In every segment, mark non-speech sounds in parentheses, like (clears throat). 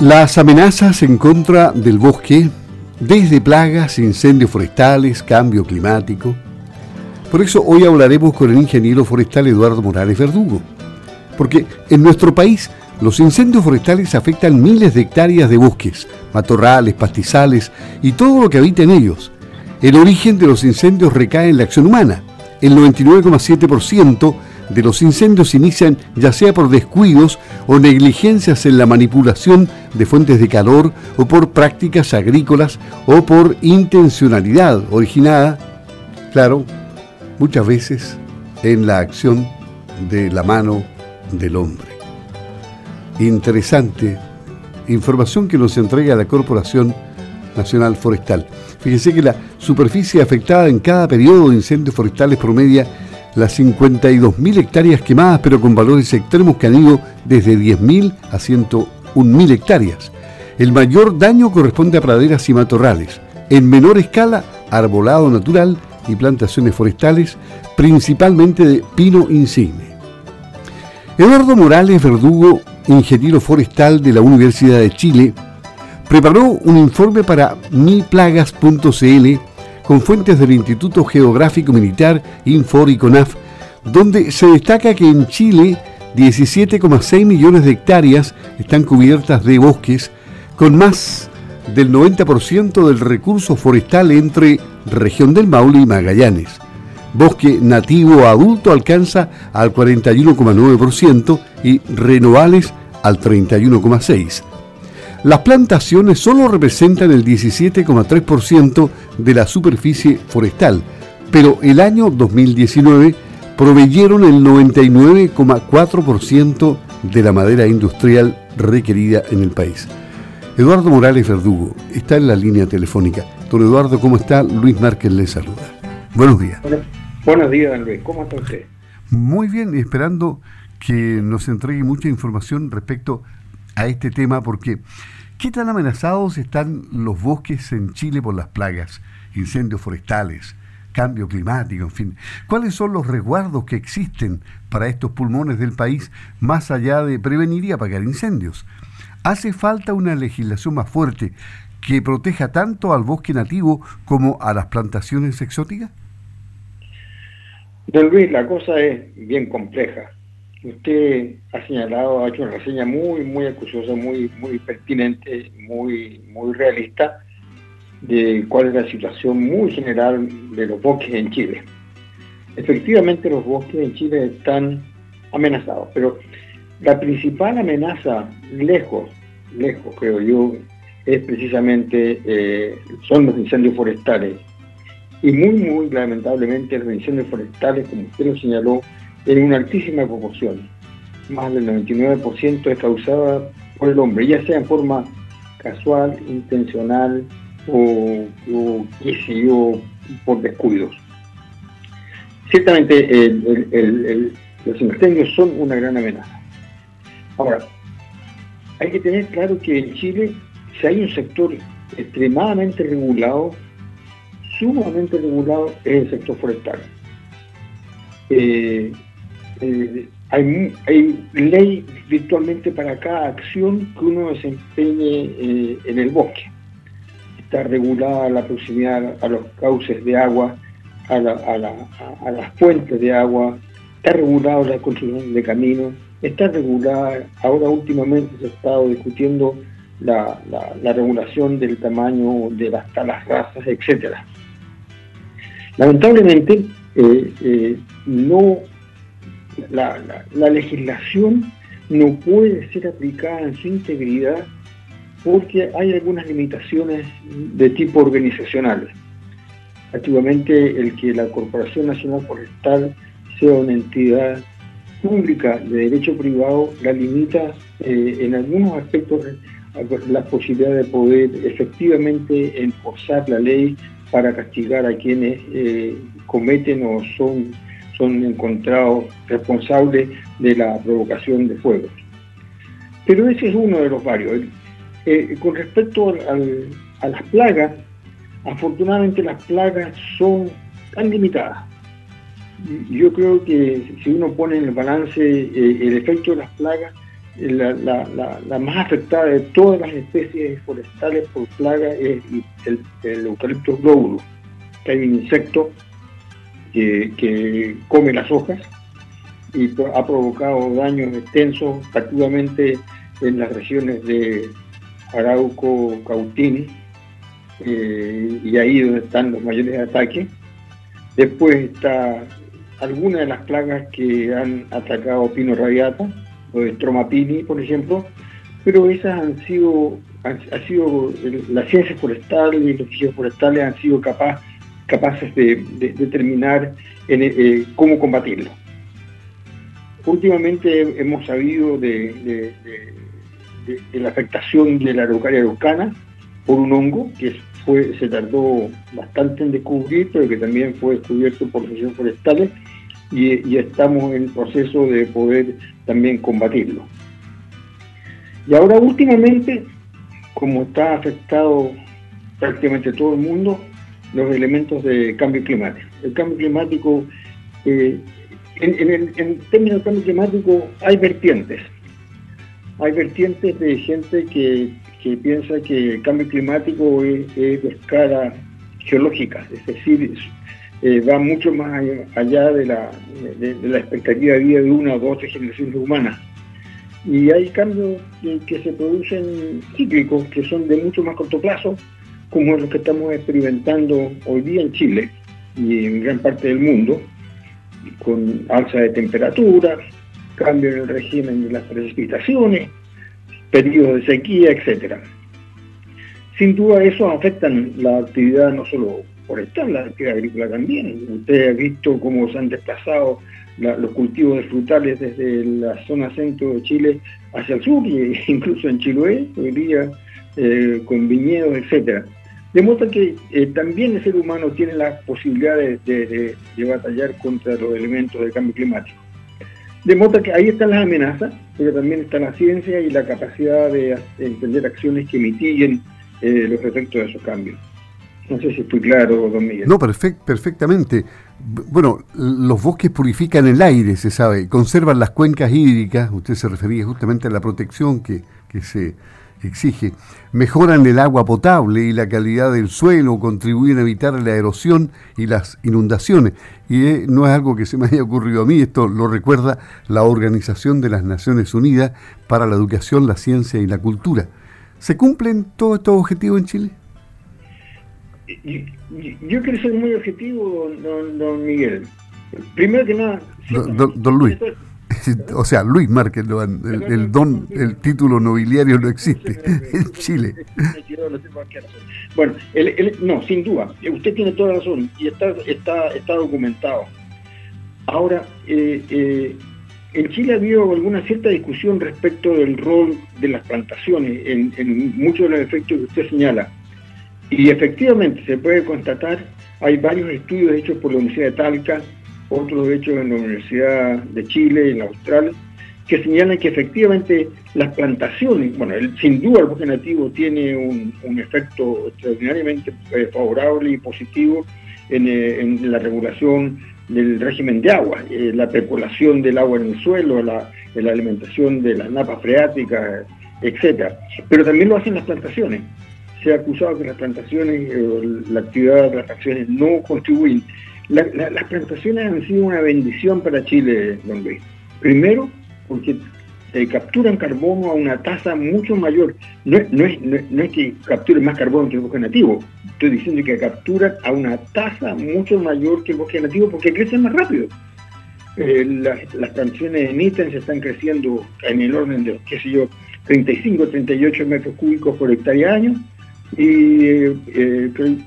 Las amenazas en contra del bosque, desde plagas, incendios forestales, cambio climático. Por eso hoy hablaremos con el ingeniero forestal Eduardo Morales Verdugo. Porque en nuestro país los incendios forestales afectan miles de hectáreas de bosques, matorrales, pastizales y todo lo que habita en ellos. El origen de los incendios recae en la acción humana. El 99,7% de los incendios inician ya sea por descuidos o negligencias en la manipulación de fuentes de calor o por prácticas agrícolas o por intencionalidad originada, claro, muchas veces en la acción de la mano del hombre. Interesante información que nos entrega la Corporación Nacional Forestal. Fíjense que la superficie afectada en cada periodo de incendios forestales promedia las 52.000 hectáreas quemadas, pero con valores extremos que han ido desde 10.000 a 101.000 hectáreas. El mayor daño corresponde a praderas y matorrales. En menor escala, arbolado natural y plantaciones forestales, principalmente de pino insigne. Eduardo Morales Verdugo, ingeniero forestal de la Universidad de Chile, preparó un informe para miplagas.cl con fuentes del Instituto Geográfico Militar, Infor y CONAF, donde se destaca que en Chile 17,6 millones de hectáreas están cubiertas de bosques, con más del 90% del recurso forestal entre región del Maule y Magallanes. Bosque nativo adulto alcanza al 41,9% y renovales al 31,6%. Las plantaciones solo representan el 17,3% de la superficie forestal, pero el año 2019 proveyeron el 99,4% de la madera industrial requerida en el país. Eduardo Morales Verdugo está en la línea telefónica. Don Eduardo, ¿cómo está? Luis Márquez le saluda. Buenos días. buenos días, Luis. ¿Cómo está usted? Muy bien, esperando que nos entregue mucha información respecto a este tema porque ¿qué tan amenazados están los bosques en Chile por las plagas, incendios forestales, cambio climático, en fin? ¿Cuáles son los resguardos que existen para estos pulmones del país más allá de prevenir y apagar incendios? ¿Hace falta una legislación más fuerte que proteja tanto al bosque nativo como a las plantaciones exóticas? Don Luis, la cosa es bien compleja usted ha señalado, ha hecho una reseña muy, muy acuciosa, muy, muy pertinente, muy, muy realista de cuál es la situación muy general de los bosques en Chile. Efectivamente los bosques en Chile están amenazados, pero la principal amenaza, lejos, lejos creo yo, es precisamente, eh, son los incendios forestales. Y muy, muy lamentablemente los incendios forestales, como usted lo señaló, en una altísima proporción. Más del 99% es causada por el hombre, ya sea en forma casual, intencional o, o por descuidos. Ciertamente los incendios son una gran amenaza. Ahora, hay que tener claro que en Chile, si hay un sector extremadamente regulado, sumamente regulado, es el sector forestal. Eh, eh, hay, ley virtualmente para cada acción que uno desempeñe eh, en el bosque. Está regulada la proximidad a los cauces de agua, a, las fuentes de agua, está regulada la construcción de caminos, está regulada, ahora últimamente se ha estado discutiendo la, regulación del tamaño de las talas razas, etc. Lamentablemente, eh, no la, legislación no puede ser aplicada en su integridad porque hay algunas limitaciones de tipo organizacional. Activamente el que la Corporación Nacional Forestal sea una entidad pública de derecho privado la limita eh, en algunos aspectos la posibilidad de poder efectivamente enforzar la ley para castigar a quienes eh, cometen o son son encontrados responsables de la provocación de fuego. Pero ese es uno de los varios. Eh, con respecto a las plagas, afortunadamente las plagas son tan limitadas. Yo creo que si uno pone en el balance eh, el efecto de las plagas, la, más afectada de todas las especies forestales por plaga es el, eucalipto glóbulo, que hay un insecto que, come las hojas y ha provocado daños extensos, particularmente en las regiones de Arauco, Cautín, eh, y ahí donde están los mayores ataques. Después está algunas de las plagas que han atacado Pino radiata, o Stromapini, por ejemplo, pero esas han sido, ha sido las ciencias forestales y los ciencias forestales han sido capaz, capaces de, determinar eh, cómo combatirlo. Últimamente hemos sabido de, la afectación de la araucaria araucana por un hongo que fue, se tardó bastante en descubrir, pero que también fue descubierto por los forestales y, estamos en proceso de poder también combatirlo. Y ahora últimamente, como está afectado prácticamente todo el mundo, los elementos de cambio climático. El cambio climático, eh, en, términos de cambio climático hay vertientes. Hay vertientes de gente que, piensa que el cambio climático es, de escala geológica, es decir, eh, va mucho más allá de la, de, la, expectativa de vida de una o dos generaciones humanas. Y hay cambios que, se producen cíclicos, que son de mucho más corto plazo, como los que estamos experimentando hoy día en Chile y en gran parte del mundo, con alza de temperatura, cambio en el régimen de las precipitaciones, periodos de sequía, etc. Sin duda eso afectan la actividad no solo forestal, la actividad agrícola también. Usted ha visto cómo se han desplazado los cultivos de frutales desde la zona centro de Chile hacia el sur, e incluso en Chiloé, hoy día eh, con viñedos, etcétera. Demuestra que eh, también el ser humano tiene las posibilidades de, batallar contra los elementos del cambio climático. Demuestra que ahí están las amenazas, pero también está la ciencia y la capacidad de, entender acciones que mitiguen eh, los efectos de esos cambios. No sé si estoy claro, don Miguel. No, perfectamente. Bueno, los bosques purifican el aire, se sabe, conservan las cuencas hídricas, usted se refería justamente a la protección que, se exige, mejoran el agua potable y la calidad del suelo, contribuyen a evitar la erosión y las inundaciones. Y eh, no es algo que se me haya ocurrido a mí, esto lo recuerda la Organización de las Naciones Unidas para la Educación, la Ciencia y la Cultura. ¿Se cumplen todos estos objetivos en Chile? yo quiero ser muy objetivo, don, Miguel. Primero que nada... don, Luis. (laughs) O sea, Luis Márquez, el, don, el título nobiliario no existe (laughs) en Chile. Bueno, no, sin duda, usted tiene toda razón y está, está, está documentado. Ahora, eh, eh, en Chile ha habido alguna cierta discusión respecto del rol de las plantaciones en, en muchos de los efectos que usted señala. Y efectivamente se puede constatar, hay varios estudios hechos por la Universidad de Talca, otros hechos en la Universidad de Chile, en la Austral, que señalan que efectivamente las plantaciones, bueno, sin duda el bosque nativo tiene un, efecto extraordinariamente eh, favorable y positivo eh, en, la regulación del régimen de agua, eh, la prepolación del agua en el suelo, la, la alimentación de las napas freáticas, etcétera. Pero también lo hacen las plantaciones se ha acusado que las plantaciones, la actividad de las plantaciones no contribuyen. Las plantaciones han sido una bendición para Chile, don Luis. Primero, porque capturan carbono a una tasa mucho mayor. No, es, que capturen más carbono que el bosque nativo, estoy diciendo que capturan a una tasa mucho mayor que el bosque nativo porque crecen más rápido. Eh, las, plantaciones emiten, se están creciendo en el orden de, qué sé yo, 35, 38 metros cúbicos por hectárea año y eh, el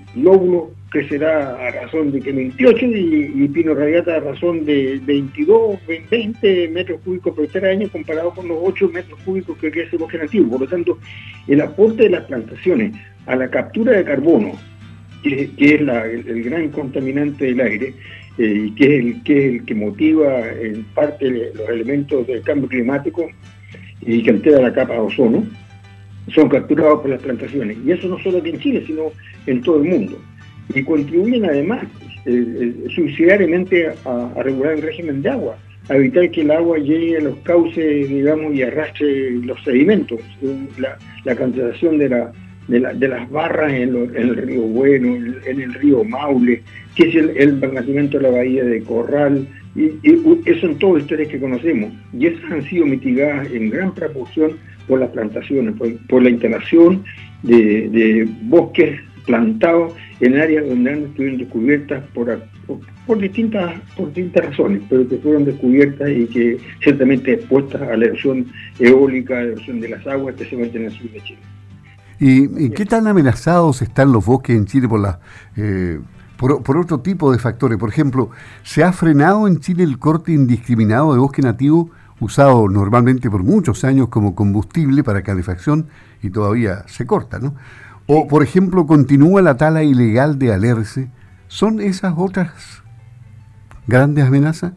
lóbulo crecerá a razón de que 28 y, pino radiata a razón de 22, 20 metros cúbicos por hectárea año comparado con los 8 metros cúbicos que crece el bosque nativo. Por lo tanto, el aporte de las plantaciones a la captura de carbono, que, es el, gran contaminante del aire, eh, y que es, el, que es el que motiva en parte los elementos del cambio climático y que altera la capa de ozono, son capturados por las plantaciones. Y eso no solo aquí en Chile, sino en todo el mundo. Y contribuyen además eh, eh, subsidiariamente a, regular el régimen de agua. a evitar que el agua llegue a los cauces, digamos, y arrastre los sedimentos, la, la cancelación de, la, de, las barras en, el río Bueno, en, el río Maule, que es el, el de la bahía de Corral, y, eso son todas historias que conocemos, y esas han sido mitigadas en gran proporción por las plantaciones, por, la instalación de, bosques plantados en áreas donde han estuvieron descubiertas por, por, distintas, por distintas razones, pero que fueron descubiertas y que ciertamente expuestas a la erosión eólica, a la erosión de las aguas, especialmente en el sur de Chile. ¿Y, qué tan amenazados están los bosques en Chile por, la, eh, por, otro tipo de factores? Por ejemplo, ¿se ha frenado en Chile el corte indiscriminado de bosque nativo usado normalmente por muchos años como combustible para calefacción y todavía se corta, ¿no? O, por ejemplo, continúa la tala ilegal de Alerce. ¿Son esas otras grandes amenazas?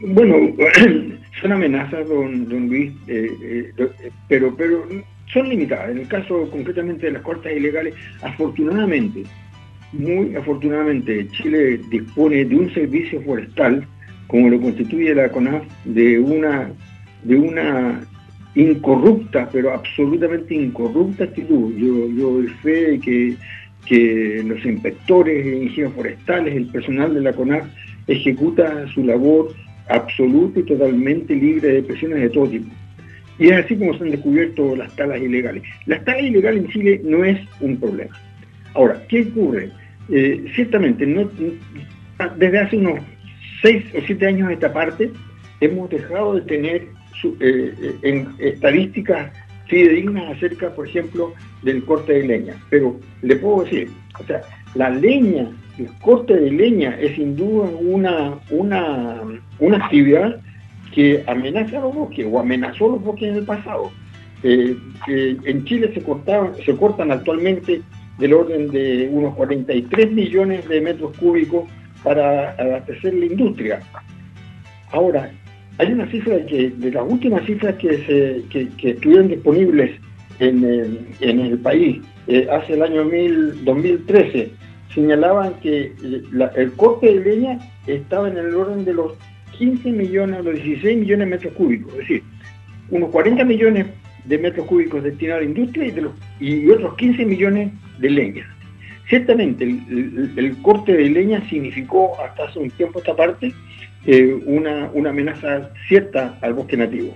Bueno, (clears throat) son amenazas, don, Luis, eh, eh, pero, pero son limitadas. En el caso concretamente de las cortas ilegales, afortunadamente, muy afortunadamente, Chile dispone de un servicio forestal como lo constituye la CONAF, de una, de una incorrupta, pero absolutamente incorrupta actitud. Yo, yo doy fe que, que los inspectores, ingenieros forestales, el personal de la CONAF ejecuta su labor absoluta y totalmente libre de presiones de todo tipo. Y es así como se han descubierto las talas ilegales. Las talas ilegales en Chile no es un problema. Ahora, ¿qué ocurre? Eh, ciertamente, no, desde hace unos seis o siete años a esta parte, hemos dejado de tener eh, eh, en estadísticas fidedignas acerca, por ejemplo, del corte de leña. Pero le puedo decir, o sea, la leña, el corte de leña es sin duda una, una, una actividad que amenaza a los bosques o amenazó los bosques en el pasado. Eh, en Chile se, cortaban, se cortan actualmente del orden de unos 43 millones de metros cúbicos para abastecer la industria. Ahora, hay una cifra que, de las últimas cifras que, se, que, estuvieron disponibles en el, país eh, hace el año 2013, señalaban que el corte de leña estaba en el orden de los 15 millones, los 16 millones de metros cúbicos, es decir, unos 40 millones de metros cúbicos destinados a la industria y, de los, y otros 15 millones de leña. Ciertamente, el, corte de leña significó hasta hace un tiempo esta parte eh, una, amenaza cierta al bosque nativo.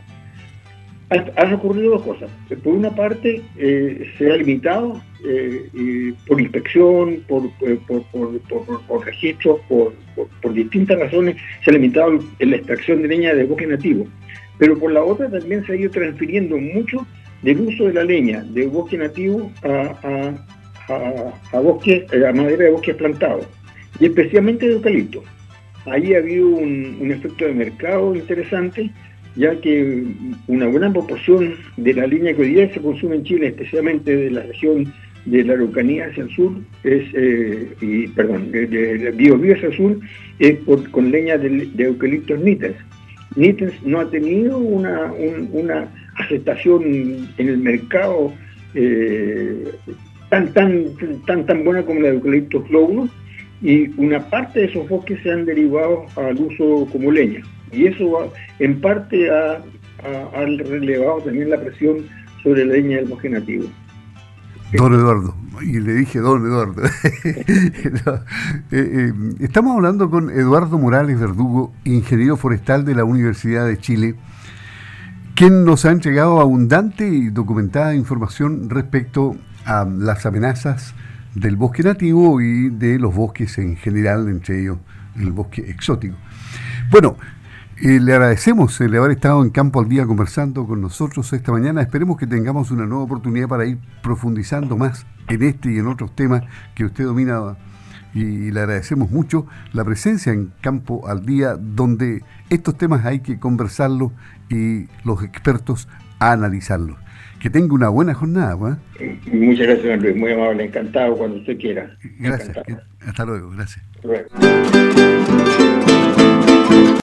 Han, ocurrido dos cosas. Por una parte, eh, se ha limitado eh, por inspección, por, por, por, registros, por, distintas razones, se ha limitado la extracción de leña del bosque nativo. Pero por la otra también se ha ido transfiriendo mucho del uso de la leña del bosque nativo a a, bosques, eh, a madera de bosques plantados, y especialmente de eucalipto. Ahí ha habido un, efecto de mercado interesante, ya que una buena proporción de la línea que hoy día se consume en Chile, especialmente de la región de la Araucanía hacia el sur, es, eh, y, perdón, de, Biobío hacia el sur, es con leña de, eucaliptos nitens. Nitens no ha tenido una, una aceptación en el mercado eh, tan, tan, tan, tan buena como la de eucaliptos globulus y una parte de esos bosques se han derivado al uso como leña. Y eso en parte ha, relevado también la presión sobre la leña del bosque nativo. Don Eduardo, y le dije don Eduardo. (laughs) Eh, eh, estamos hablando con Eduardo Morales Verdugo, ingeniero forestal de la Universidad de Chile, quien nos ha entregado abundante y documentada información respecto a las amenazas del bosque nativo y de los bosques en general, entre ellos el bosque exótico. Bueno, eh, le agradecemos el haber estado en Campo al Día conversando con nosotros esta mañana. Esperemos que tengamos una nueva oportunidad para ir profundizando más en este y en otros temas que usted domina y le agradecemos mucho la presencia en Campo al Día, donde estos temas hay que conversarlos y los expertos analizarlos. Que tenga una buena jornada. Muchas gracias, Luis. Muy amable. Encantado cuando usted quiera. Gracias. Hasta luego. Gracias.